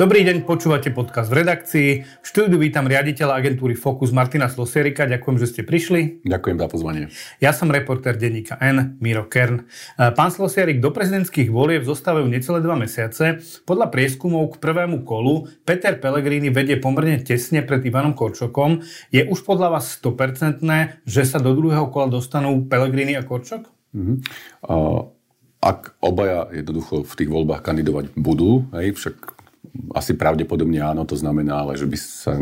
Dobrý deň, počúvate podcast v redakcii. V štúdiu vítam riaditeľa agentúry Focus Martina Slosierika. Ďakujem, že ste prišli. Ďakujem za pozvanie. Ja som reportér denníka N, Miro Kern. E, pán Slosierik, do prezidentských volieb zostávajú necelé dva mesiace. Podľa prieskumov k prvému kolu Peter Pellegrini vedie pomerne tesne pred Ivanom Korčokom. Je už podľa vás 100% že sa do druhého kola dostanú Pellegrini a Korčok? Mm-hmm. Uh ak obaja jednoducho v tých voľbách kandidovať budú, hej, však asi pravdepodobne áno, to znamená, ale že by sa,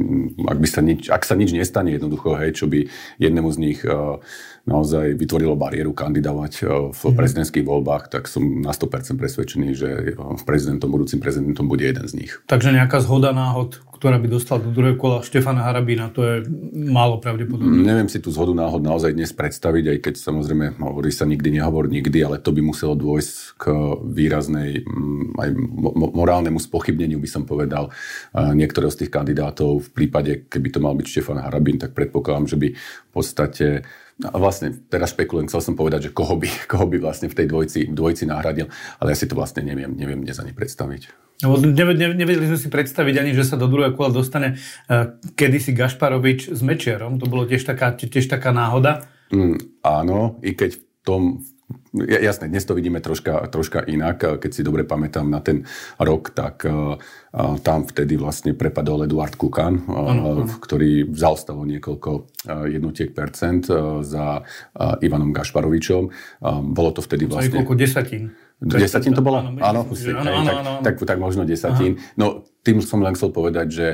ak, by sa nič, ak sa nič nestane jednoducho, hej, čo by jednému z nich uh, naozaj vytvorilo bariéru kandidovať uh, v mm. prezidentských voľbách, tak som na 100% presvedčený, že uh, prezidentom, budúcim prezidentom bude jeden z nich. Takže nejaká zhoda náhod, ktorá by dostala do druhého kola Štefana Harabína, to je málo pravdepodobné. Neviem si tú zhodu náhod naozaj dnes predstaviť, aj keď samozrejme hovorí sa nikdy, nehovor nikdy, ale to by muselo dôjsť k výraznej mm, aj morálnemu spochybneniu, by som povedal, niektorého z tých kandidátov. V prípade, keby to mal byť Štefan Harabín, tak predpokladám, že by v podstate a vlastne teraz špekulujem, chcel som povedať, že koho by, koho by vlastne v tej dvojci, dvojci nahradil, ale ja si to vlastne neviem, neviem dnes ani predstaviť. No, nevedeli sme si predstaviť ani, že sa do druhého kola dostane uh, kedysi Gašparovič s Mečiarom. To bolo tiež taká, tiež taká náhoda. Mm, áno, i keď v tom, Jasné, dnes to vidíme troška, troška inak. Keď si dobre pamätám na ten rok, tak uh, tam vtedy vlastne prepadol Eduard Kukan, uh, ktorý zaostalo niekoľko jednotiek percent za Ivanom Gašparovičom. Bolo to vtedy vlastne... Za koľko desatín? Desatín to bola? Áno, áno, áno, áno, tak, tak, tak možno desatín. Aha. No, tým som len chcel povedať, že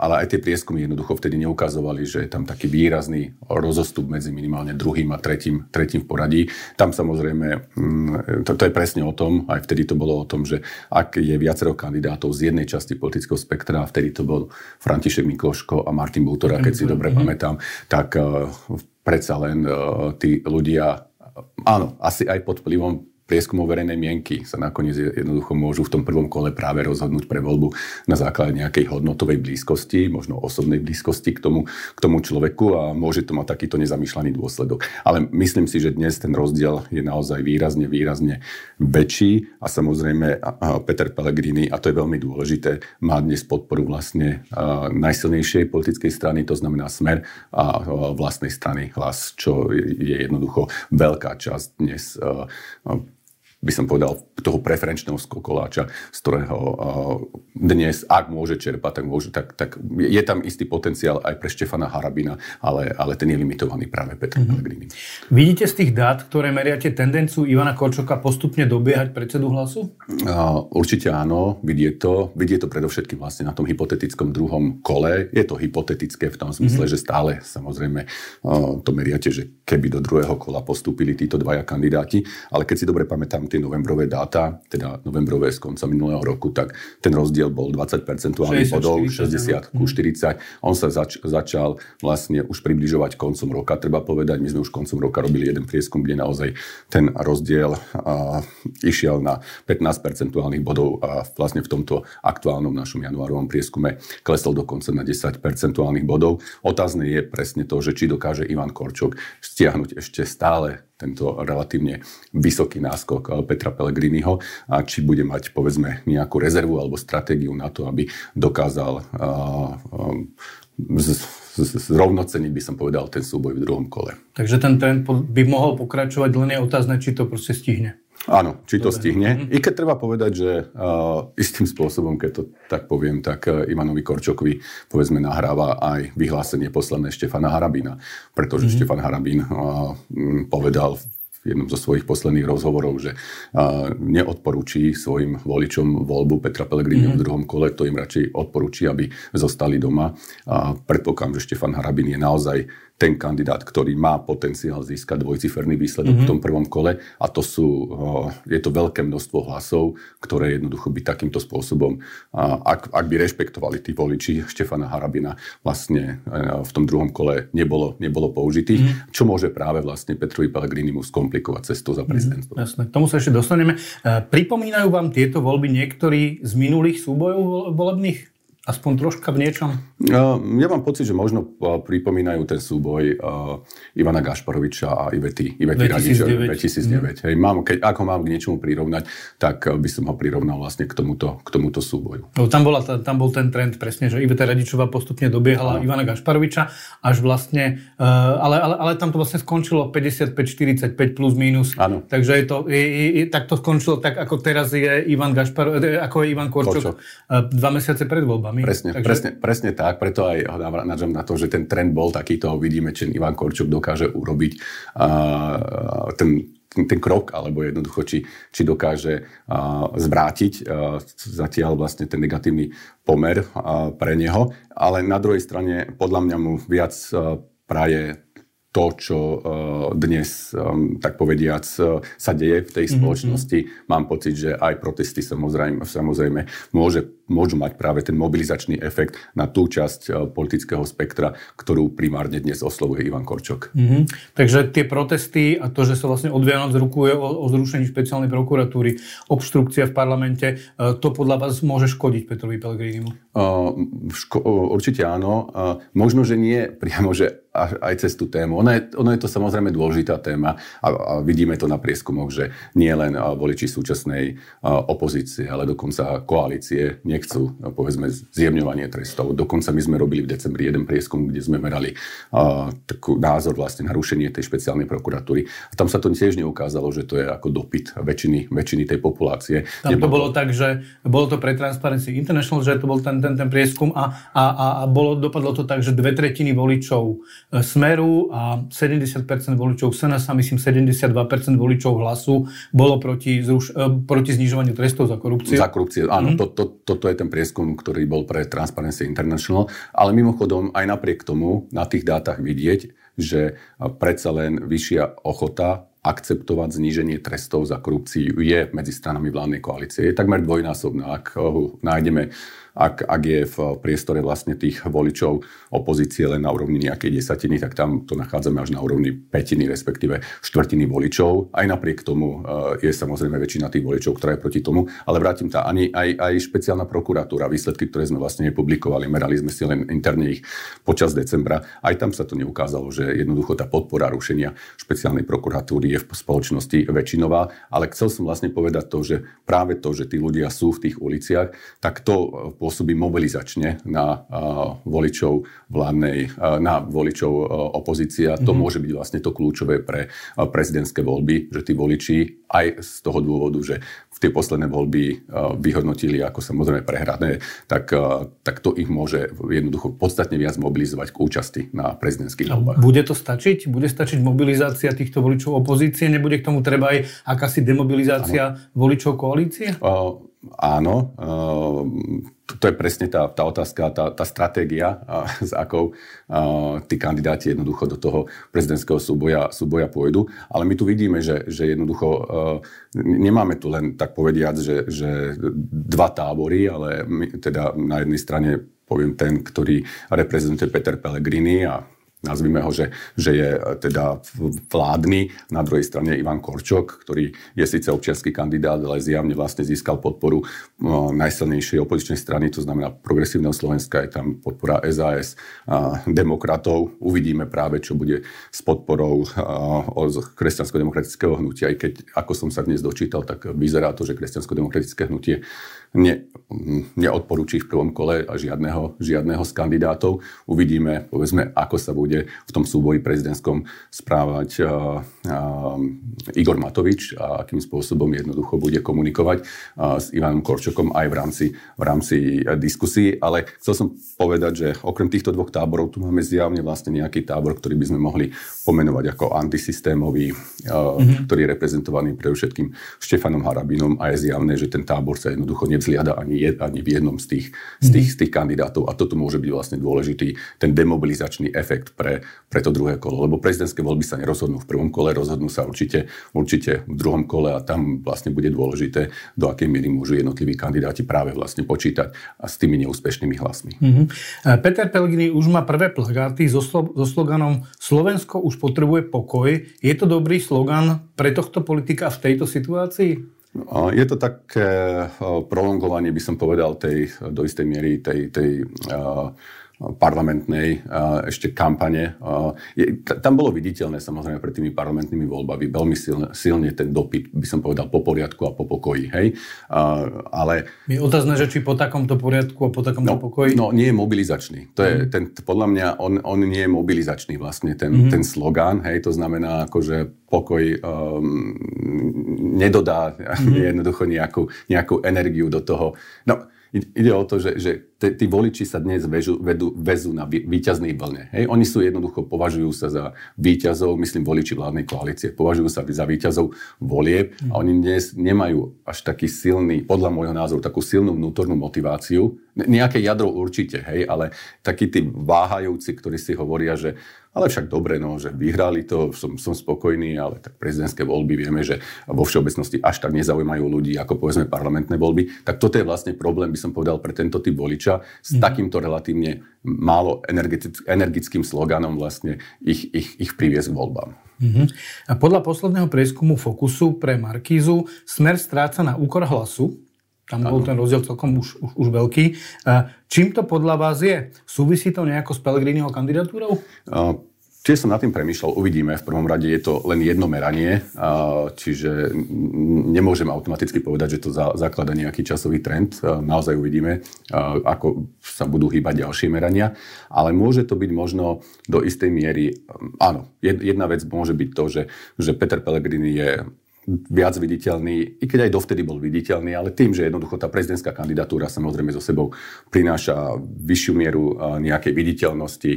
ale aj tie prieskumy jednoducho vtedy neukazovali, že je tam taký výrazný rozostup medzi minimálne druhým a tretím, tretím v poradí. Tam samozrejme, um, to, to je presne o tom, aj vtedy to bolo o tom, že ak je viacero kandidátov z jednej časti politického spektra, vtedy to bol František Mikloško a Martin Bútora, keď si dobre mm-hmm. pamätám, tak uh, predsa len uh, tí ľudia, áno, asi aj pod vplyvom prieskumov verejnej mienky sa nakoniec jednoducho môžu v tom prvom kole práve rozhodnúť pre voľbu na základe nejakej hodnotovej blízkosti, možno osobnej blízkosti k tomu, k tomu človeku a môže to mať takýto nezamýšľaný dôsledok. Ale myslím si, že dnes ten rozdiel je naozaj výrazne, výrazne väčší a samozrejme Peter Pellegrini, a to je veľmi dôležité, má dnes podporu vlastne najsilnejšej politickej strany, to znamená Smer a vlastnej strany hlas, čo je jednoducho veľká časť dnes by som povedal, toho preferenčného skokoláča, z ktorého dnes, ak môže čerpať, tak, môže, tak, tak je tam istý potenciál aj pre Štefana Harabina, ale, ale ten je limitovaný práve Petrom mm-hmm. Pellegrini. Vidíte z tých dát, ktoré meriate tendenciu Ivana Korčoka postupne dobiehať predsedu hlasu? Uh, určite áno, vidie to. Vidie to predovšetkým vlastne na tom hypotetickom druhom kole. Je to hypotetické v tom zmysle, mm-hmm. že stále samozrejme uh, to meriate, že keby do druhého kola postúpili títo dvaja kandidáti, ale keď si dobre pamätám tie novembrové dáta, teda novembrové z konca minulého roku, tak ten rozdiel bol 20 percentuálnych bodov, 60 ku 40. On sa zač- začal vlastne už približovať koncom roka, treba povedať. My sme už koncom roka robili jeden prieskum, kde naozaj ten rozdiel a, išiel na 15 percentuálnych bodov a vlastne v tomto aktuálnom našom januárovom prieskume klesol dokonca na 10 percentuálnych bodov. Otázne je presne to, že či dokáže Ivan Korčok stiahnuť ešte stále tento relatívne vysoký náskok eh, Petra Pellegriniho a či bude mať povedzme nejakú rezervu alebo stratégiu na to, aby dokázal uh, z, zrovnoceniť, by som povedal, ten súboj v druhom kole. Takže ten trend by mohol pokračovať, len je otázne, či to proste stihne. Áno, či to Dobre. stihne. Mm-hmm. I keď treba povedať, že uh, istým spôsobom, keď to tak poviem, tak uh, Ivanovi Korčokovi povedzme nahráva aj vyhlásenie posledné Štefana Harabína, pretože mm-hmm. Štefan Harabín uh, povedal v jednom zo svojich posledných rozhovorov, že neodporúči svojim voličom voľbu Petra Pellegriniho mm-hmm. v druhom kole, to im radšej odporúči, aby zostali doma. A predpokladám, že Štefan Harabín je naozaj ten kandidát, ktorý má potenciál získať dvojciferný výsledok mm-hmm. v tom prvom kole a to sú, je to veľké množstvo hlasov, ktoré jednoducho by takýmto spôsobom, ak, ak by rešpektovali tí voliči Štefana Harabina, vlastne e, v tom druhom kole nebolo, nebolo použitých, mm-hmm. čo môže práve vlastne Petrovi Pellegrinimu skomplikovať cestu za mhm, prezidentstvo. Jasné, k tomu sa ešte dostaneme. E, pripomínajú vám tieto voľby niektorí z minulých súbojov volebných? Aspoň troška v niečom? Ja mám pocit, že možno pripomínajú ten súboj Ivana Gašparoviča a Ivety, Ivety 2009. 2009. Mm. Hej, mám, keď, ako mám k niečomu prirovnať, tak by som ho prirovnal vlastne k tomuto, k tomuto súboju. No, tam, bola, tam bol ten trend presne, že Iveta Radičová postupne dobiehala no. Ivana Gašparoviča, až vlastne, ale, ale, ale tam to vlastne skončilo 55-45 plus minus. Áno. Takže je to, je, je, tak to skončilo tak, ako teraz je Ivan Gašpar, ako je Ivan Korčok, Korčok. Dva mesiace pred voľbami voľbami. Presne, Takže... presne, presne tak, preto aj naďom na to, že ten trend bol takýto, vidíme, či Ivan Korčuk dokáže urobiť uh, ten ten krok, alebo jednoducho, či, či dokáže uh, zvrátiť uh, zatiaľ vlastne ten negatívny pomer uh, pre neho. Ale na druhej strane, podľa mňa mu viac uh, praje to, čo uh, dnes, um, tak povediac, uh, sa deje v tej mhm, spoločnosti. Mm-hmm. Mám pocit, že aj protesty samozrejme, samozrejme môže môžu mať práve ten mobilizačný efekt na tú časť e, politického spektra, ktorú primárne dnes oslovuje Ivan Korčok. Mm-hmm. Takže tie protesty a to, že sa vlastne od Vianoc rukuje o, o zrušení špeciálnej prokuratúry, obštrukcia v parlamente, e, to podľa vás môže škodiť Petrovi Pellegrinimu? Uh, ško- určite áno. Uh, možno, že nie priamo, že aj cez tú tému. Ono je, ono je to samozrejme dôležitá téma a, a vidíme to na prieskumoch, že nie len voliči súčasnej opozície, ale dokonca koalície nechcú, povedzme, zjemňovanie trestov. Dokonca my sme robili v decembri jeden prieskum, kde sme merali uh, takú názor vlastne na rušenie tej špeciálnej prokuratúry. A tam sa to tiež neukázalo, že to je ako dopyt väčšiny, väčšiny tej populácie. Tam to bolo tak, že bolo to pre Transparency International, že to bol ten, ten, ten prieskum a, a, a, a bolo, dopadlo to tak, že dve tretiny voličov e, Smeru a 70% voličov SNS a myslím 72% voličov hlasu bolo proti, zruš, e, proti znižovaniu trestov za korupciu. Za korupciu, áno. Mm. To, to, to, to je ten prieskum, ktorý bol pre Transparency International. Ale mimochodom, aj napriek tomu na tých dátach vidieť, že predsa len vyššia ochota akceptovať zníženie trestov za korupciu je medzi stranami vládnej koalície. Je takmer dvojnásobná. Ak nájdeme ak, ak je v priestore vlastne tých voličov opozície len na úrovni nejakej desatiny, tak tam to nachádzame až na úrovni petiny, respektíve štvrtiny voličov. Aj napriek tomu eh, je samozrejme väčšina tých voličov, ktorá je proti tomu. Ale vrátim sa, ani aj, aj špeciálna prokuratúra, výsledky, ktoré sme vlastne nepublikovali, merali sme si len interne ich počas decembra, aj tam sa to neukázalo, že jednoducho tá podpora rušenia špeciálnej prokuratúry je v spoločnosti väčšinová. Ale chcel som vlastne povedať to, že práve to, že tí ľudia sú v tých uliciach, tak to pôsobí mobilizačne na voličov vládnej, na voličov opozície a to mm-hmm. môže byť vlastne to kľúčové pre prezidentské voľby, že tí voliči aj z toho dôvodu, že v tie posledné voľby vyhodnotili ako samozrejme prehrané, tak, tak to ich môže jednoducho podstatne viac mobilizovať k účasti na prezidentských voľbách. Bude to stačiť? Bude stačiť mobilizácia týchto voličov opozície? Nebude k tomu treba aj akási demobilizácia ano. voličov koalície? Uh, áno, uh, to je presne tá, tá otázka, tá, tá stratégia, s akou a, tí kandidáti jednoducho do toho prezidentského súboja, súboja pôjdu. Ale my tu vidíme, že, že jednoducho a, nemáme tu len tak povediac, že, že dva tábory, ale my, teda na jednej strane poviem ten, ktorý reprezentuje Peter Pellegrini a nazvime ho, že, že je e, teda vládny. Na druhej strane Ivan Korčok, ktorý je síce občianský kandidát, ale zjavne vlastne získal podporu e, najsilnejšej opozičnej strany, to znamená Progresívneho Slovenska, je tam podpora SAS, demokratov. Uvidíme práve, čo bude s podporou z kresťansko-demokratického hnutia, aj keď, ako som sa dnes dočítal, tak vyzerá to, že kresťansko-demokratické hnutie ne, neodporúči v prvom kole žiadneho, žiadneho z kandidátov. Uvidíme, povedzme, ako sa bude v tom súboji prezidentskom správať uh, uh, Igor Matovič a akým spôsobom jednoducho bude komunikovať uh, s Ivanom Korčokom aj v rámci, v rámci diskusí. Ale chcel som povedať, že okrem týchto dvoch táborov tu máme zjavne vlastne nejaký tábor, ktorý by sme mohli pomenovať ako antisystémový, mm-hmm. ktorý je reprezentovaný pre všetkým Štefanom Harabinom a je zjavné, že ten tábor sa jednoducho nezliada ani, je, ani v jednom z tých, z, tých, z tých kandidátov a toto môže byť vlastne dôležitý ten demobilizačný efekt pre, pre to druhé kolo, lebo prezidentské voľby sa nerozhodnú v prvom kole, rozhodnú sa určite, určite v druhom kole a tam vlastne bude dôležité, do akej miery môžu jednotliví kandidáti práve vlastne počítať a s tými neúspešnými hlasmi. Mm-hmm. Peter Pellegrini už má prvé plagáty so, slo- so sloganom Slovensko už potrebuje pokoj. Je to dobrý slogan pre tohto politika v tejto situácii? Je to také prolongovanie, by som povedal, tej, do istej miery tej, tej uh, parlamentnej ešte kampane. Je, tam bolo viditeľné samozrejme pred tými parlamentnými voľbami veľmi silne, silne ten dopyt, by som povedal, po poriadku a po pokoji. Hej? Ale... Je otázne, že či po takomto poriadku a po takomto no, pokoji? No, nie je mobilizačný. To je, mm. ten, podľa mňa, on, on nie je mobilizačný vlastne, ten, mm. ten slogán. Hej? To znamená, akože pokoj um, nedodá mm. jednoducho nejakú, nejakú energiu do toho. No, ide o to, že, že tí voliči sa dnes vežu, vedú, vezú na víťaznej vlne. Hej? Oni sú jednoducho, považujú sa za víťazov, myslím voliči vládnej koalície, považujú sa za víťazov volieb a oni dnes nemajú až taký silný, podľa môjho názoru, takú silnú vnútornú motiváciu. Nejaké jadro určite, hej, ale takí tí váhajúci, ktorí si hovoria, že ale však dobre, no, že vyhrali to, som, som spokojný, ale tak prezidentské voľby vieme, že vo všeobecnosti až tak nezaujímajú ľudí, ako povedzme parlamentné voľby. Tak toto je vlastne problém, by som povedal, pre tento typ voliča s mm. takýmto relatívne málo energickým sloganom vlastne ich, ich, ich priviesť k voľbám. Mm-hmm. A podľa posledného prieskumu Fokusu pre Markízu smer stráca na úkor hlasu. Tam bol ano. ten rozdiel celkom už, už, už veľký. Čím to podľa vás je? Súvisí to nejako s Pelegriniho kandidatúrou? Uh, Čiže som nad tým premýšľal, uvidíme. V prvom rade je to len jedno meranie, čiže nemôžem automaticky povedať, že to zaklada nejaký časový trend. Naozaj uvidíme, ako sa budú hýbať ďalšie merania. Ale môže to byť možno do istej miery, áno, jedna vec môže byť to, že, že Peter Pellegrini je viac viditeľný, i keď aj dovtedy bol viditeľný, ale tým, že jednoducho tá prezidentská kandidatúra samozrejme so sebou prináša vyššiu mieru nejakej viditeľnosti,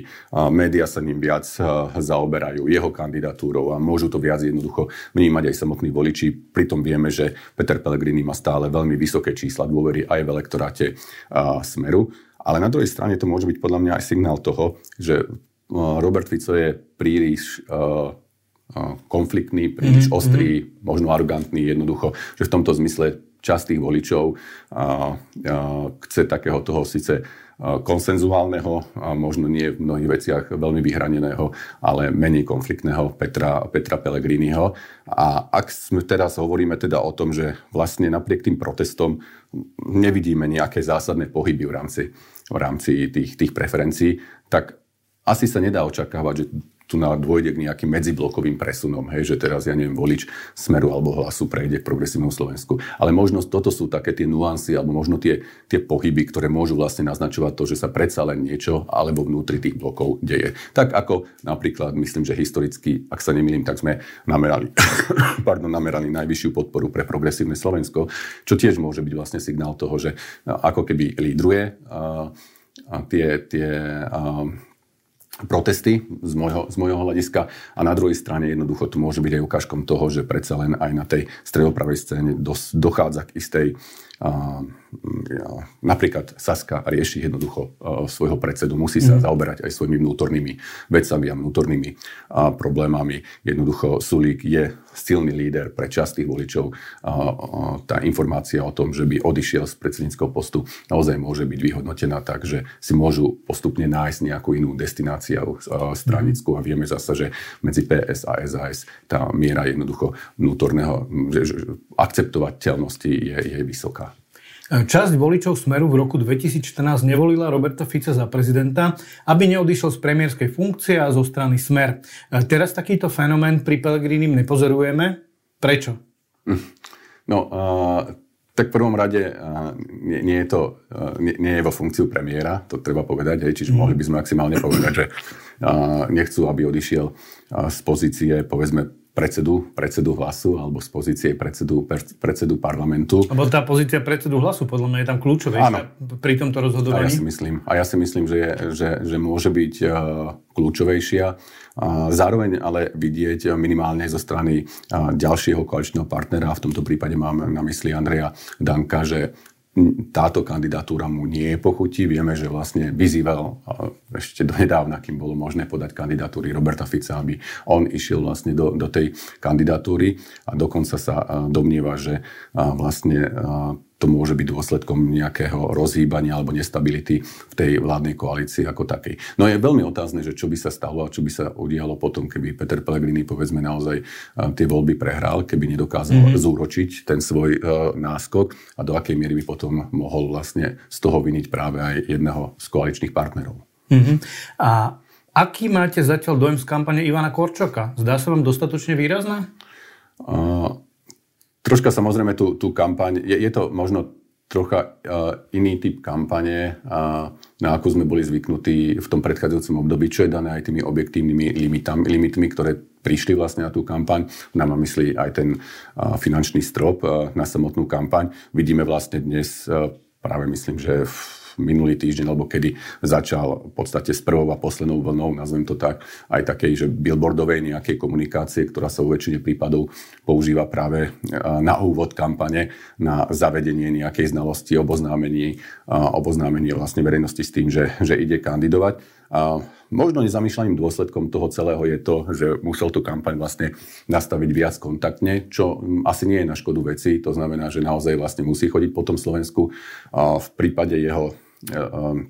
média sa ním viac zaoberajú jeho kandidatúrou a môžu to viac jednoducho vnímať aj samotní voliči. Pritom vieme, že Peter Pellegrini má stále veľmi vysoké čísla dôvery aj v elektoráte Smeru. Ale na druhej strane to môže byť podľa mňa aj signál toho, že Robert Fico je príliš konfliktný, príliš mm-hmm. ostrý, možno arogantný, jednoducho, že v tomto zmysle časť tých voličov a, a, chce takého toho síce konsenzuálneho a možno nie v mnohých veciach veľmi vyhraneného, ale menej konfliktného Petra, Petra Pellegriniho. A ak sme teraz hovoríme teda o tom, že vlastne napriek tým protestom nevidíme nejaké zásadné pohyby v rámci, v rámci tých, tých preferencií, tak asi sa nedá očakávať, že tu na dôjde k nejakým medziblokovým presunom, hej, že teraz, ja neviem, volič Smeru alebo Hlasu prejde k progresívnemu Slovensku. Ale možno toto sú také tie nuancy alebo možno tie, tie pohyby, ktoré môžu vlastne naznačovať to, že sa predsa len niečo alebo vnútri tých blokov deje. Tak ako napríklad, myslím, že historicky, ak sa nemýlim, tak sme namerali, pardon, namerali najvyššiu podporu pre progresívne Slovensko, čo tiež môže byť vlastne signál toho, že ako keby lídruje a, a tie, tie a, protesty z môjho, z môjho hľadiska. A na druhej strane jednoducho tu môže byť aj ukážkom toho, že predsa len aj na tej stredopravej scéne dos, dochádza k istej a, napríklad Saska rieši jednoducho svojho predsedu, musí sa mm. zaoberať aj svojimi vnútornými vecami a vnútornými problémami. Jednoducho Sulík je silný líder pre časť tých voličov. Tá informácia o tom, že by odišiel z predsedníckého postu, naozaj môže byť vyhodnotená tak, že si môžu postupne nájsť nejakú inú destináciu stranickú a vieme zasa, že medzi PS a SAS tá miera jednoducho vnútorného akceptovateľnosti je, je vysoká. Časť voličov Smeru v roku 2014 nevolila Roberta Fica za prezidenta, aby neodišiel z premiérskej funkcie a zo strany Smer. Teraz takýto fenomén pri Pelegrinim nepozorujeme. Prečo? No, uh, tak v prvom rade uh, nie, nie, je to, uh, nie, nie je vo funkciu premiéra, to treba povedať, hej, čiže mm. mohli by sme maximálne povedať, že uh, nechcú, aby odišiel uh, z pozície, povedzme, predsedu, predsedu hlasu alebo z pozície predsedu, predsedu parlamentu. Lebo tá pozícia predsedu hlasu podľa mňa je tam kľúčovejšia pri tomto rozhodovaní. A ja si myslím, a ja si myslím že, je, že, že môže byť uh, kľúčovejšia. Zároveň ale vidieť minimálne zo strany uh, ďalšieho koaličného partnera, v tomto prípade máme na mysli Andreja Danka, že táto kandidatúra mu nie je pochutí. Vieme, že vlastne vyzýval ešte do nedávna, kým bolo možné podať kandidatúry Roberta Fica, aby on išiel vlastne do, do tej kandidatúry a dokonca sa domnieva, že vlastne to môže byť dôsledkom nejakého rozhýbania alebo nestability v tej vládnej koalícii ako takej. No je veľmi otázne, že čo by sa stalo a čo by sa udialo potom, keby Peter Pellegrini povedzme naozaj tie voľby prehral, keby nedokázal mm-hmm. zúročiť ten svoj uh, náskok a do akej miery by potom mohol vlastne z toho viniť práve aj jedného z koaličných partnerov. Mm-hmm. A aký máte zatiaľ dojem z kampane Ivana Korčoka? Zdá sa vám dostatočne výrazná? Uh, Troška samozrejme tú, tú kampaň, je, je to možno trocha uh, iný typ kampane, uh, na akú sme boli zvyknutí v tom predchádzajúcom období, čo je dané aj tými objektívnymi limitami, limitmi, ktoré prišli vlastne na tú kampaň. Nám má myslí aj ten uh, finančný strop uh, na samotnú kampaň. Vidíme vlastne dnes, uh, práve myslím, že v minulý týždeň, alebo kedy začal v podstate s prvou a poslednou vlnou, nazvem to tak, aj takej, že billboardovej nejakej komunikácie, ktorá sa vo väčšine prípadov používa práve na úvod kampane, na zavedenie nejakej znalosti, oboznámení, oboznámenie vlastne verejnosti s tým, že, že ide kandidovať. A možno nezamýšľaným dôsledkom toho celého je to, že musel tú kampaň vlastne nastaviť viac kontaktne, čo asi nie je na škodu veci. To znamená, že naozaj vlastne musí chodiť po tom Slovensku. A v prípade jeho Ja, um,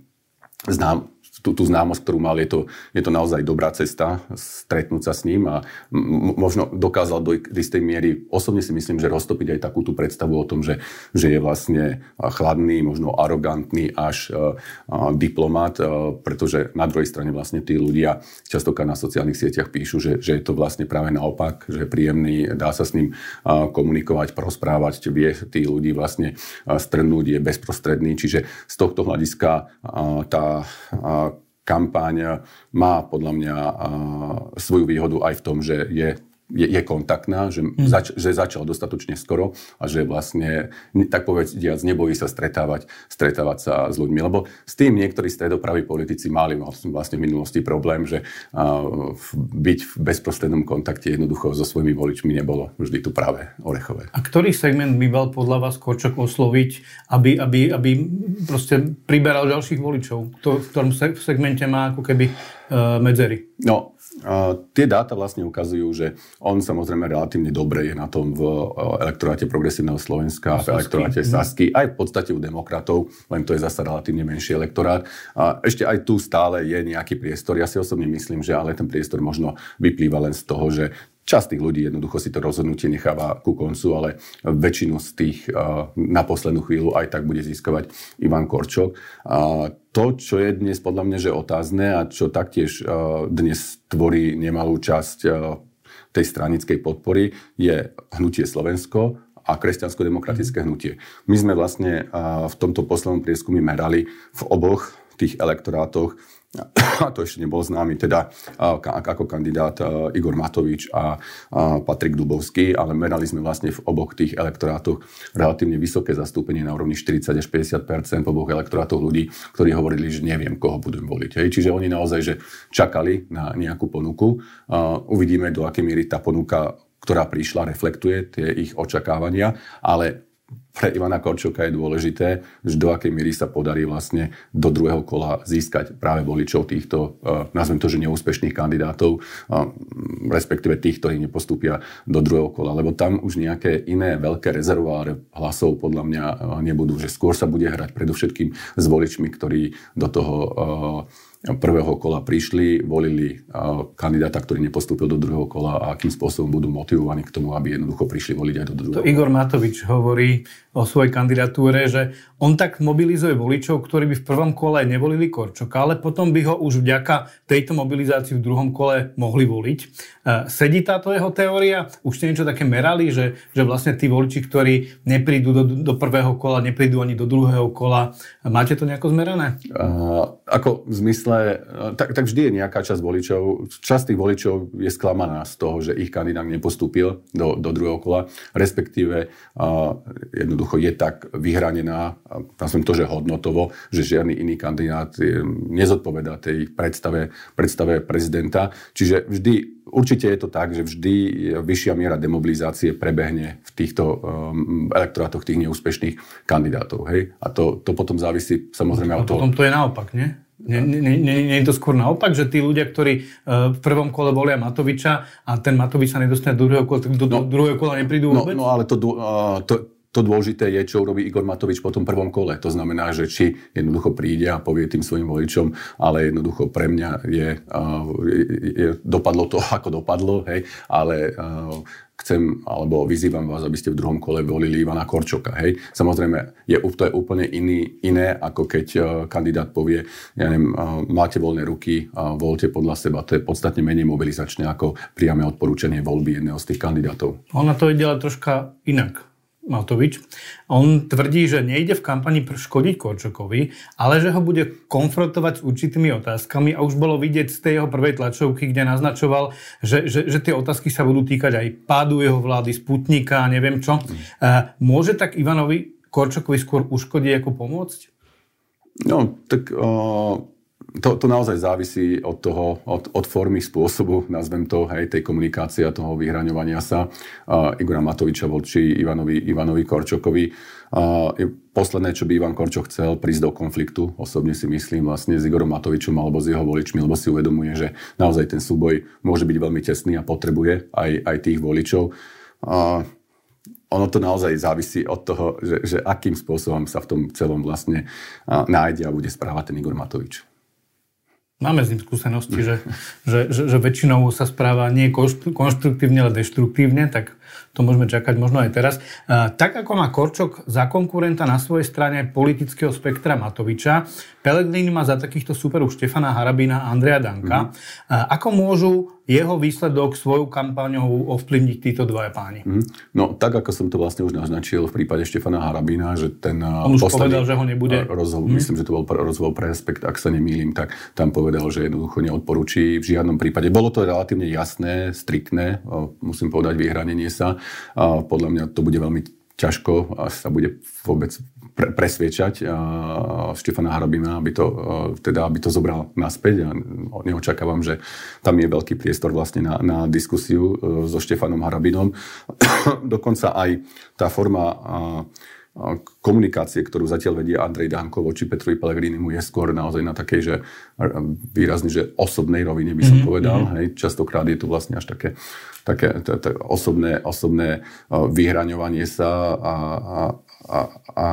znam tú, tú známosť, ktorú mal, je to, je to naozaj dobrá cesta stretnúť sa s ním a možno dokázal do istej miery, osobne si myslím, že roztopiť aj takú tú predstavu o tom, že, že je vlastne chladný, možno arogantný až uh, diplomat, uh, pretože na druhej strane vlastne tí ľudia častokrát na sociálnych sieťach píšu, že, že je to vlastne práve naopak, že je príjemný, dá sa s ním komunikovať, porozprávať, vie tí ľudí vlastne strnúť, je bezprostredný, čiže z tohto hľadiska tá kampaň má podľa mňa svoju výhodu aj v tom, že je je, je kontaktná, že, mm. zač, že začal dostatočne skoro a že vlastne, tak povediac, nebojí sa stretávať, stretávať sa s ľuďmi. Lebo s tým niektorí stredopraví politici mali vlastne v minulosti problém, že uh, byť v bezprostrednom kontakte jednoducho so svojimi voličmi nebolo vždy tu práve orechové. A ktorý segment by mal podľa vás Korčok osloviť, aby, aby, aby proste priberal ďalších voličov? To, v ktorom segmente má ako keby uh, medzery? No, tie dáta vlastne ukazujú, že on samozrejme relatívne dobre je na tom v elektoráte Progresívneho Slovenska, v elektoráte mhm. Sasky, aj v podstate u demokratov, len to je zasa relatívne menší elektorát. A ešte aj tu stále je nejaký priestor. Ja si osobne myslím, že ale ten priestor možno vyplýva len z toho, že Časť tých ľudí jednoducho si to rozhodnutie necháva ku koncu, ale väčšinu z tých na poslednú chvíľu aj tak bude získavať Ivan Korčok. To, čo je dnes podľa mňa že otázne a čo taktiež dnes tvorí nemalú časť tej stranickej podpory, je hnutie Slovensko a kresťansko-demokratické hnutie. My sme vlastne v tomto poslednom prieskume merali v oboch tých elektorátoch a to ešte nebol známy, teda ako kandidát Igor Matovič a Patrik Dubovský, ale merali sme vlastne v oboch tých elektorátoch relatívne vysoké zastúpenie na úrovni 40 až 50 v oboch elektorátoch ľudí, ktorí hovorili, že neviem, koho budem voliť. Hej. Čiže oni naozaj že čakali na nejakú ponuku. Uvidíme, do akej miery tá ponuka ktorá prišla, reflektuje tie ich očakávania, ale pre Ivana Korčoka je dôležité, že do akej miery sa podarí vlastne do druhého kola získať práve voličov týchto, uh, nazvem to, že neúspešných kandidátov, uh, respektíve tých, ktorí nepostúpia do druhého kola, lebo tam už nejaké iné veľké rezervoáre hlasov podľa mňa uh, nebudú, že skôr sa bude hrať predovšetkým s voličmi, ktorí do toho prvého kola prišli, volili kandidáta, ktorý nepostúpil do druhého kola a akým spôsobom budú motivovaní k tomu, aby jednoducho prišli voliť aj do druhého to. Igor Matovič hovorí o svojej kandidatúre, že on tak mobilizuje voličov, ktorí by v prvom kole nevolili Korčoka, ale potom by ho už vďaka tejto mobilizácii v druhom kole mohli voliť. E, sedí táto jeho teória? Už ste niečo také merali, že, že vlastne tí voliči, ktorí neprídu do, do prvého kola, neprídu ani do druhého kola, máte to nejako zmerané? Uh, ako v zmysle, tak, tak vždy je nejaká časť voličov, časť tých voličov je sklamaná z toho, že ich kandidát nepostúpil do, do druhého kola, respektíve uh, jednoducho je tak vyhranená nazvem to, že hodnotovo, že žiadny iný kandidát nezodpovedá tej predstave, predstave prezidenta. Čiže vždy, určite je to tak, že vždy vyššia miera demobilizácie prebehne v týchto um, elektorátoch tých neúspešných kandidátov. Hej? A to, to potom závisí samozrejme od toho. Potom to je naopak, nie? Nie, nie, nie, nie je to skôr naopak, že tí ľudia, ktorí v prvom kole volia Matoviča a ten Matovič sa nedostane do druhého kola, tak do, no, do druhého kola neprídu no, vôbec? No ale to, to, to dôležité je, čo urobí Igor Matovič po tom prvom kole. To znamená, že či jednoducho príde a povie tým svojim voličom, ale jednoducho pre mňa je, uh, je dopadlo to, ako dopadlo, hej, ale uh, chcem, alebo vyzývam vás, aby ste v druhom kole volili Ivana Korčoka. Hej. Samozrejme, je, to je úplne iný, iné, ako keď uh, kandidát povie, ja neviem, máte voľné ruky, uh, voľte podľa seba. To je podstatne menej mobilizačné ako priame odporúčanie voľby jedného z tých kandidátov. Ona to ide troška inak. Matovič. On tvrdí, že nejde v kampani škodiť Korčokovi, ale že ho bude konfrontovať s určitými otázkami a už bolo vidieť z tej jeho prvej tlačovky, kde naznačoval, že, že, že tie otázky sa budú týkať aj pádu jeho vlády, Sputnika a neviem čo. Mm. Môže tak Ivanovi Korčokovi skôr uškodiť ako pomôcť? No, tak... Uh to, to naozaj závisí od toho, od, od formy spôsobu, nazvem to, hej, tej komunikácie a toho vyhraňovania sa uh, Igora Matoviča voči Ivanovi, Ivanovi Korčokovi. Uh, posledné, čo by Ivan Korčok chcel, prísť do konfliktu, osobne si myslím, vlastne s Igorom Matovičom alebo s jeho voličmi, lebo si uvedomuje, že naozaj ten súboj môže byť veľmi tesný a potrebuje aj, aj tých voličov. Uh, ono to naozaj závisí od toho, že, že akým spôsobom sa v tom celom vlastne nájde a bude správať ten Igor Matovič. Máme s ním skúsenosti, že, že, že, že väčšinou sa správa nie konštruktívne, ale deštruktívne, tak to môžeme čakať možno aj teraz. Tak ako má Korčok za konkurenta na svojej strane politického spektra Matoviča, Pelegrini má za takýchto superov Štefana Harabina a Andreja Danka. Mm-hmm. Ako môžu jeho výsledok svojou kampaňou ovplyvniť títo dvaja páni? Mm-hmm. No, tak ako som to vlastne už naznačil v prípade Štefana Harabina, že ten On už povedal, že ho nebude... Rozhovor, mm-hmm. Myslím, že to bol rozhovor pre Respekt, ak sa nemýlim, tak tam povedal, že jednoducho neodporúči v žiadnom prípade. Bolo to relatívne jasné, striktné, musím povedať, vyhranenie sa. Podľa mňa to bude veľmi ťažko sa bude vôbec pre, presviečať Štefana Harabina, aby to, teda, aby to zobral naspäť. A neočakávam, že tam je veľký priestor vlastne na, na diskusiu e, so Štefanom Harabinom. Dokonca aj tá forma komunikácie, ktorú zatiaľ vedie Andrej Danko voči Petrovi Pellegrinimu je skôr naozaj na takej, že výrazne, že osobnej rovine by som mm-hmm. povedal. Mhm. Hej. Častokrát je to vlastne až také, také t- t- osobné, osobné vyhraňovanie sa a, a, a, a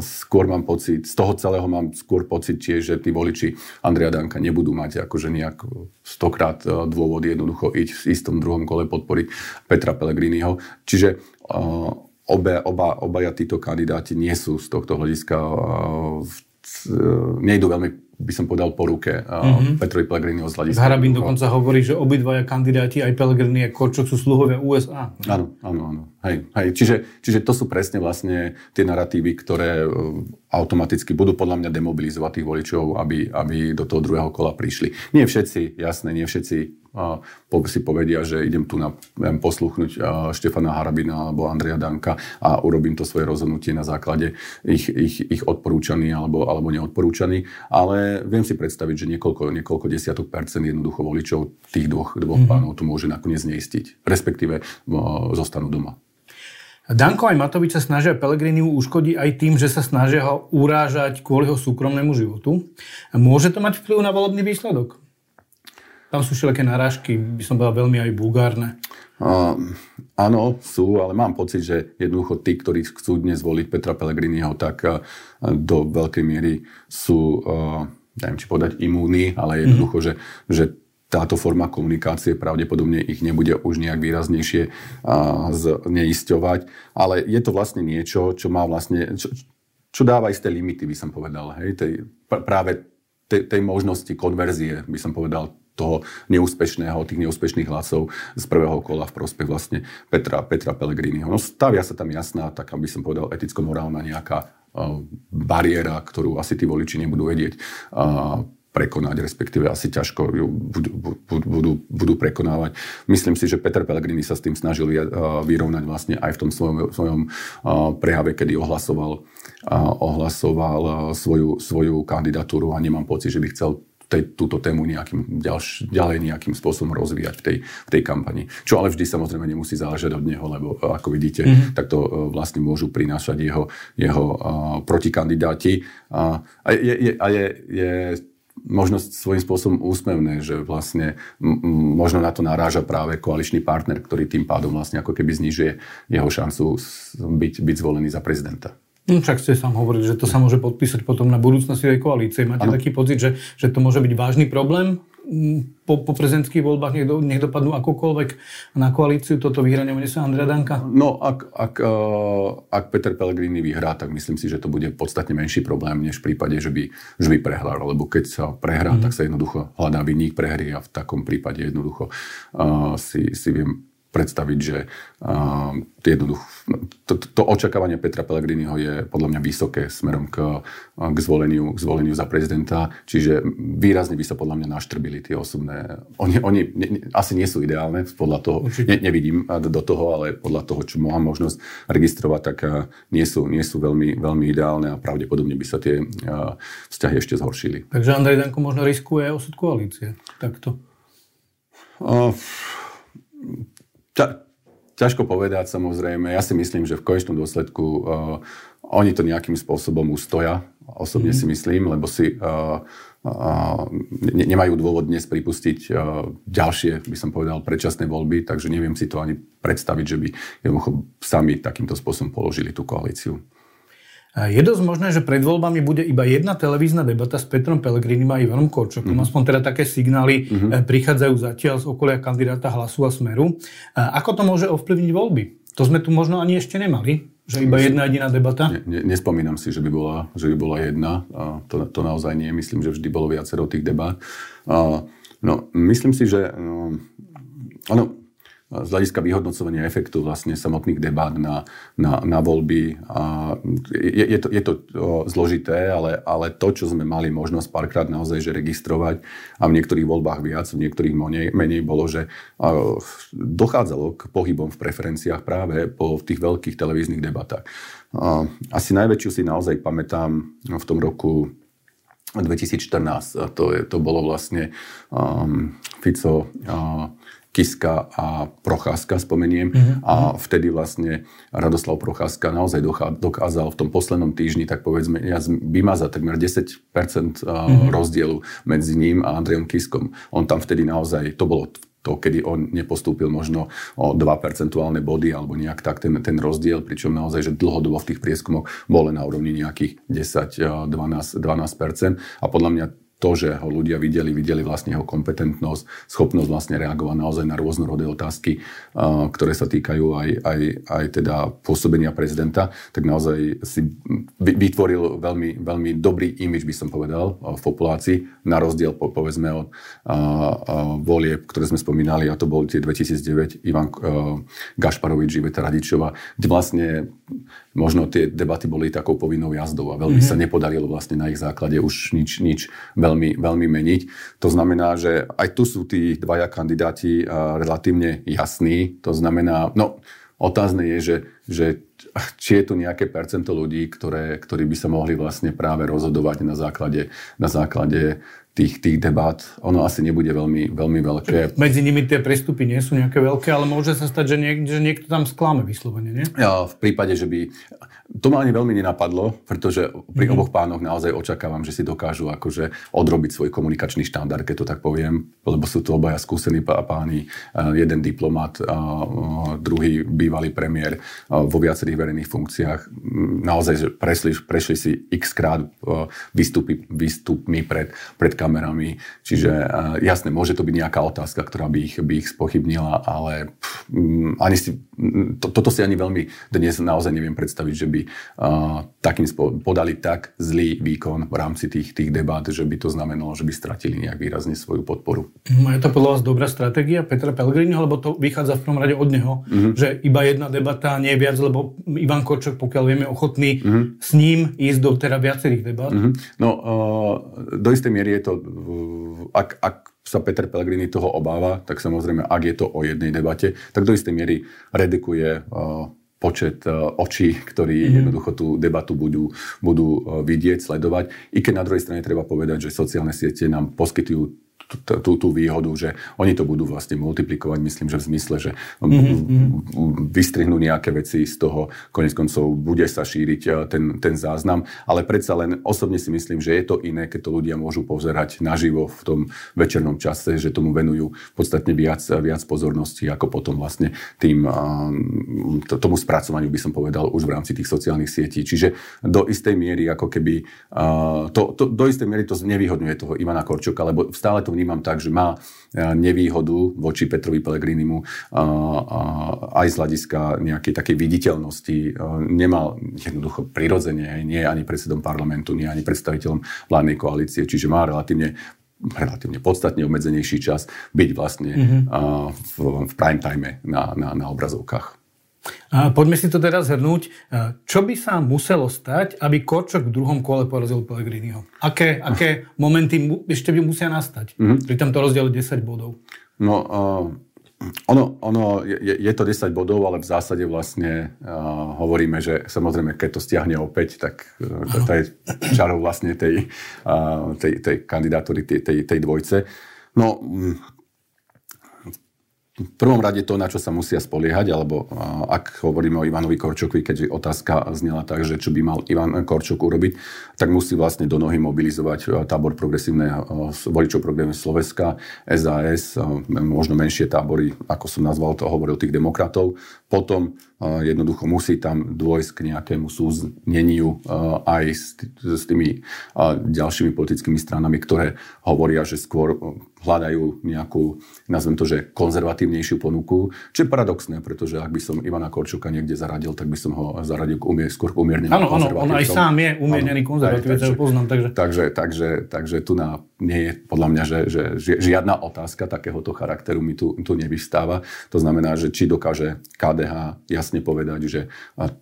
skôr mám pocit, z toho celého mám skôr pocit tiež, že tí voliči Andreja Danka nebudú mať akože nejak stokrát dôvod jednoducho ísť v istom druhom kole podporiť Petra Pellegriniho. Čiže uh, obe, oba, obaja títo kandidáti nie sú z tohto hľadiska, nejdu veľmi by som povedal po ruke mm-hmm. Petrovi Pellegriniho z hľadiska. Harabin dokonca hovorí, že obidvaja kandidáti, aj Pellegrini a Korčok sú sluhovia USA. Áno, áno, áno. Hej, hej. Čiže, čiže to sú presne vlastne tie narratívy, ktoré automaticky budú podľa mňa demobilizovať tých voličov, aby, aby do toho druhého kola prišli. Nie všetci, jasné, nie všetci si povedia, že idem tu na, viem, posluchnúť Štefana Harabina alebo Andreja Danka a urobím to svoje rozhodnutie na základe ich, ich, ich odporúčaní alebo, alebo neodporúčaní. Ale viem si predstaviť, že niekoľko, niekoľko desiatok percent jednoducho voličov tých dvoch, dvoch mm-hmm. pánov tu môže nakoniec neistiť. Respektíve zostanú doma. Danko aj Matovič sa snažia Pelegriniu uškodiť aj tým, že sa snažia ho urážať kvôli jeho súkromnému životu. Môže to mať vplyv na volebný výsledok? Tam sú všelijaké narážky, by som povedal, veľmi aj vulgárne. Uh, áno, sú, ale mám pocit, že jednoducho tí, ktorí chcú dnes voliť Petra Pellegriniho, tak uh, do veľkej miery sú, uh, neviem či povedať, imúni, ale jednoducho, mm-hmm. že, že táto forma komunikácie pravdepodobne ich nebude už nejak výraznejšie zneisťovať. Ale je to vlastne niečo, čo má vlastne, čo, čo dáva isté limity, by som povedal. Hej, tej, práve tej, tej možnosti konverzie, by som povedal, toho neúspešného, tých neúspešných hlasov z prvého kola v prospech vlastne Petra, Petra Pellegriniho. No stavia sa tam jasná, tak aby som povedal, eticko-morálna nejaká uh, bariéra, ktorú asi tí voliči nebudú vedieť uh, prekonať, respektíve asi ťažko ju budú, budú, budú prekonávať. Myslím si, že Peter Pellegrini sa s tým snažil vyrovnať vlastne aj v tom svojom, svojom prehave, kedy ohlasoval, ohlasoval svoju, svoju kandidatúru a nemám pocit, že by chcel tej, túto tému nejakým ďalš, ďalej nejakým spôsobom rozvíjať v tej, v tej kampani. Čo ale vždy samozrejme nemusí záležať od neho, lebo ako vidíte, mm-hmm. tak to e, vlastne môžu prinášať jeho, jeho uh, protikandidáti. A, a, je, je, a je, je možno svojím spôsobom úsmevné, že vlastne možno na to naráža práve koaličný partner, ktorý tým pádom vlastne ako keby znižuje jeho šancu byť, byť zvolený za prezidenta. No, však ste sám hovorili, že to sa môže podpísať potom na budúcnosti tej koalície. Máte ano. taký pocit, že, že to môže byť vážny problém po, po prezidentských voľbách nech, do, nech dopadnú akokoľvek na koalíciu toto vyhranie sa Andrea Danka? No, ak, ak, uh, ak Peter Pellegrini vyhrá, tak myslím si, že to bude podstatne menší problém, než v prípade, že by, že by prehral. Lebo keď sa prehrá, mm. tak sa jednoducho hľadá vinník prehry a v takom prípade jednoducho uh, si, si viem predstaviť, že uh, jednoducho, to, to očakávanie Petra Pellegriniho je podľa mňa vysoké smerom k, k, zvoleniu, k zvoleniu za prezidenta, čiže výrazne by sa podľa mňa naštrbili tie osobné. Oni, oni ne, ne, asi nie sú ideálne, podľa toho, ne, nevidím do toho, ale podľa toho, čo mám možnosť registrovať, tak nie sú, nie sú veľmi, veľmi ideálne a pravdepodobne by sa tie uh, vzťahy ešte zhoršili. Takže Andrej Danko možno riskuje osud koalície. Takto. Uh, ťa, ťažko povedať samozrejme. Ja si myslím, že v konečnom dôsledku uh, oni to nejakým spôsobom ustoja. Osobne mm. si myslím, lebo si uh, uh, ne, nemajú dôvod dnes pripustiť uh, ďalšie, by som povedal, predčasné voľby, takže neviem si to ani predstaviť, že by jednoducho sami takýmto spôsobom položili tú koalíciu. Je dosť možné, že pred voľbami bude iba jedna televízna debata s Petrom Pelegrinim a Ivanom Korčokom. Mm-hmm. Aspoň teda také signály mm-hmm. prichádzajú zatiaľ z okolia kandidáta Hlasu a Smeru. Ako to môže ovplyvniť voľby? To sme tu možno ani ešte nemali, že iba jedna jediná debata? Ne, ne, nespomínam si, že by bola, že by bola jedna. To, to naozaj nie. Myslím, že vždy bolo viacero tých debat. A, no, myslím si, že... No, ano, z hľadiska vyhodnocovania efektu vlastne samotných debát na, na, na voľby. A je, je, to, je to zložité, ale, ale to, čo sme mali možnosť párkrát naozaj že registrovať a v niektorých voľbách viac, v niektorých menej, menej bolo, že dochádzalo k pohybom v preferenciách práve po tých veľkých televíznych debatách. Asi najväčšiu si naozaj pamätám v tom roku 2014. To, je, to bolo vlastne um, Fico uh, Kiska a Procházka, spomeniem. Mm-hmm. A vtedy vlastne Radoslav Procházka naozaj dokázal v tom poslednom týždni, tak povedzme, vymazať takmer 10% mm-hmm. rozdielu medzi ním a Andrejom Kiskom. On tam vtedy naozaj, to bolo to, kedy on nepostúpil možno o 2 percentuálne body alebo nejak tak ten, ten rozdiel, pričom naozaj, že dlhodobo v tých prieskumoch bol na úrovni nejakých 10-12 12, 12 a podľa mňa to, že ho ľudia videli, videli vlastne jeho kompetentnosť, schopnosť vlastne reagovať naozaj na rôznorodé otázky, ktoré sa týkajú aj, aj, aj teda pôsobenia prezidenta, tak naozaj si vytvoril veľmi, veľmi dobrý imič, by som povedal, v populácii, na rozdiel po, povedzme od volie, ktoré sme spomínali, a to bol tie 2009 Ivan Gašparovič, Iveta Radičová, kde vlastne možno tie debaty boli takou povinnou jazdou a veľmi mm-hmm. sa nepodarilo vlastne na ich základe už nič, nič veľmi veľmi, veľmi meniť. To znamená, že aj tu sú tí dvaja kandidáti relatívne jasní. To znamená, no otázne je, že, že či je tu nejaké percento ľudí, ktoré, ktorí by sa mohli vlastne práve rozhodovať na základe, na základe tých, tých debát, ono asi nebude veľmi, veľmi veľké. Medzi nimi tie prestupy nie sú nejaké veľké, ale môže sa stať, že, niek, že niekto tam sklame vyslovene, nie? Ja, v prípade, že by... To ma ani veľmi nenapadlo, pretože pri mm-hmm. oboch pánoch naozaj očakávam, že si dokážu akože odrobiť svoj komunikačný štandard, keď to tak poviem, lebo sú to obaja skúsení páni, jeden diplomat, druhý bývalý premiér vo viacerých verejných funkciách. Naozaj, že prešli, prešli si x krát výstupy, výstupmi pred, pred kamerami. Čiže jasne, môže to byť nejaká otázka, ktorá by ich, by ich spochybnila, ale pff, ani si, to, toto si ani veľmi dnes naozaj neviem predstaviť, že by uh, takým spo- podali tak zlý výkon v rámci tých, tých debát, že by to znamenalo, že by stratili nejak výrazne svoju podporu. No je to podľa vás dobrá stratégia Petra Pellegrini, alebo to vychádza v prvom rade od neho, mm-hmm. že iba jedna debata nie je viac, lebo Ivan Korčok, pokiaľ vieme, ochotný mm-hmm. s ním ísť do teda viacerých debat? Mm-hmm. No, uh, do istej miery je to, uh, ak, ak sa Peter Pellegrini toho obáva, tak samozrejme, ak je to o jednej debate, tak do istej miery redukuje uh, počet e, očí, ktorí mm-hmm. jednoducho tú debatu budú, budú vidieť, sledovať. I keď na druhej strane treba povedať, že sociálne siete nám poskytujú tú, tú výhodu, že oni to budú vlastne multiplikovať, myslím, že v zmysle, že mm-hmm. vystrihnú nejaké veci z toho, konec koncov bude sa šíriť e, ten, ten záznam, ale predsa len osobne si myslím, že je to iné, keď to ľudia môžu pozerať naživo v tom večernom čase, že tomu venujú podstatne viac, viac pozornosti, ako potom vlastne tým, tomu spracovaniu by som povedal už v rámci tých sociálnych sietí. Čiže do istej miery ako keby to, to, do istej miery to znevýhodňuje toho Ivana Korčoka, lebo stále to vnímam tak, že má e, nevýhodu voči Petrovi Pelegrinimu aj z hľadiska nejakej takej viditeľnosti. E, nemal jednoducho prirodzene, nie ani predsedom parlamentu, nie ani predstaviteľom vládnej koalície, čiže má relatívne relatívne podstatne obmedzenejší čas byť vlastne mm-hmm. v, v prime time na, na, na obrazovkách. A poďme si to teda zhrnúť. Čo by sa muselo stať, aby Korčok v druhom kole porazil Pellegriniho? Aké, aké momenty mu, ešte by musia nastať? Mm-hmm. Pri tomto rozdiele 10 bodov. No, uh, ono, ono je, je to 10 bodov, ale v zásade vlastne uh, hovoríme, že samozrejme, keď to stiahne opäť, tak uh, to, to je čarou vlastne tej, uh, tej, tej kandidatúry, tej, tej, tej dvojce. No, v prvom rade to, na čo sa musia spoliehať, alebo ak hovoríme o Ivanovi Korčokovi, keďže otázka znela tak, že čo by mal Ivan Korčok urobiť, tak musí vlastne do nohy mobilizovať tábor progresívneho voličov progresívneho Slovenska, SAS, možno menšie tábory, ako som nazval to, hovoril tých demokratov. Potom jednoducho musí tam dôjsť k nejakému súzneniu aj s tými ďalšími politickými stranami, ktoré hovoria, že skôr hľadajú nejakú, nazvem to, že konzervatívnejšiu ponuku, čo je paradoxné, pretože ak by som Ivana Korčuka niekde zaradil, tak by som ho zaradil k umier, skôr k umierneným Áno, áno, on aj sám je umiernený konzervatívec, ja poznám. Takže... Takže, takže, takže tu na, nie je podľa mňa, že, že žiadna otázka takéhoto charakteru mi tu, tu nevystáva. To znamená, že či dokáže KDH jasne povedať, že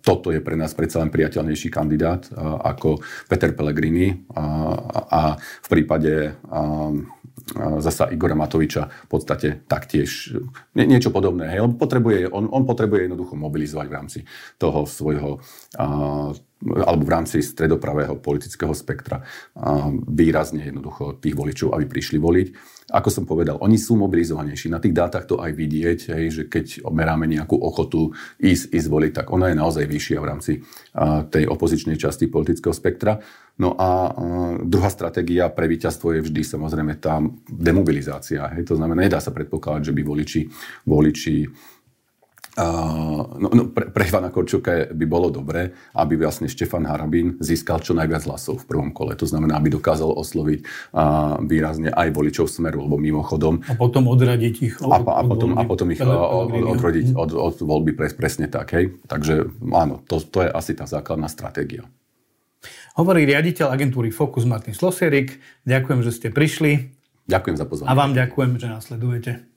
toto je pre nás predsa len priateľnejší kandidát ako Peter Pellegrini a, a v prípade a, zasa Igora Matoviča v podstate taktiež nie, niečo podobné. Hej, lebo potrebuje, on, on potrebuje jednoducho mobilizovať v rámci toho svojho uh, alebo v rámci stredopravého politického spektra výrazne jednoducho tých voličov, aby prišli voliť. Ako som povedal, oni sú mobilizovanejší. Na tých dátach to aj vidieť, hej, že keď meráme nejakú ochotu ísť, ísť voliť, tak ona je naozaj vyššia v rámci tej opozičnej časti politického spektra. No a druhá stratégia pre víťazstvo je vždy samozrejme tá demobilizácia. Hej. To znamená, nedá sa predpokladať, že by voliči, voliči no, no, pre, pre Ivana Korčoka by bolo dobré, aby vlastne Štefan Harabín získal čo najviac hlasov v prvom kole. To znamená, aby dokázal osloviť uh, výrazne aj voličov Smeru, alebo mimochodom. A potom odradiť ich od, a, a, potom, a potom ich od, odrodiť od, od voľby pres, presne tak. Hej. Takže áno, to, to je asi tá základná stratégia. Hovorí riaditeľ agentúry Focus Martin Slosierik. Ďakujem, že ste prišli. Ďakujem za pozvanie. A vám ďakujem, že nás sledujete.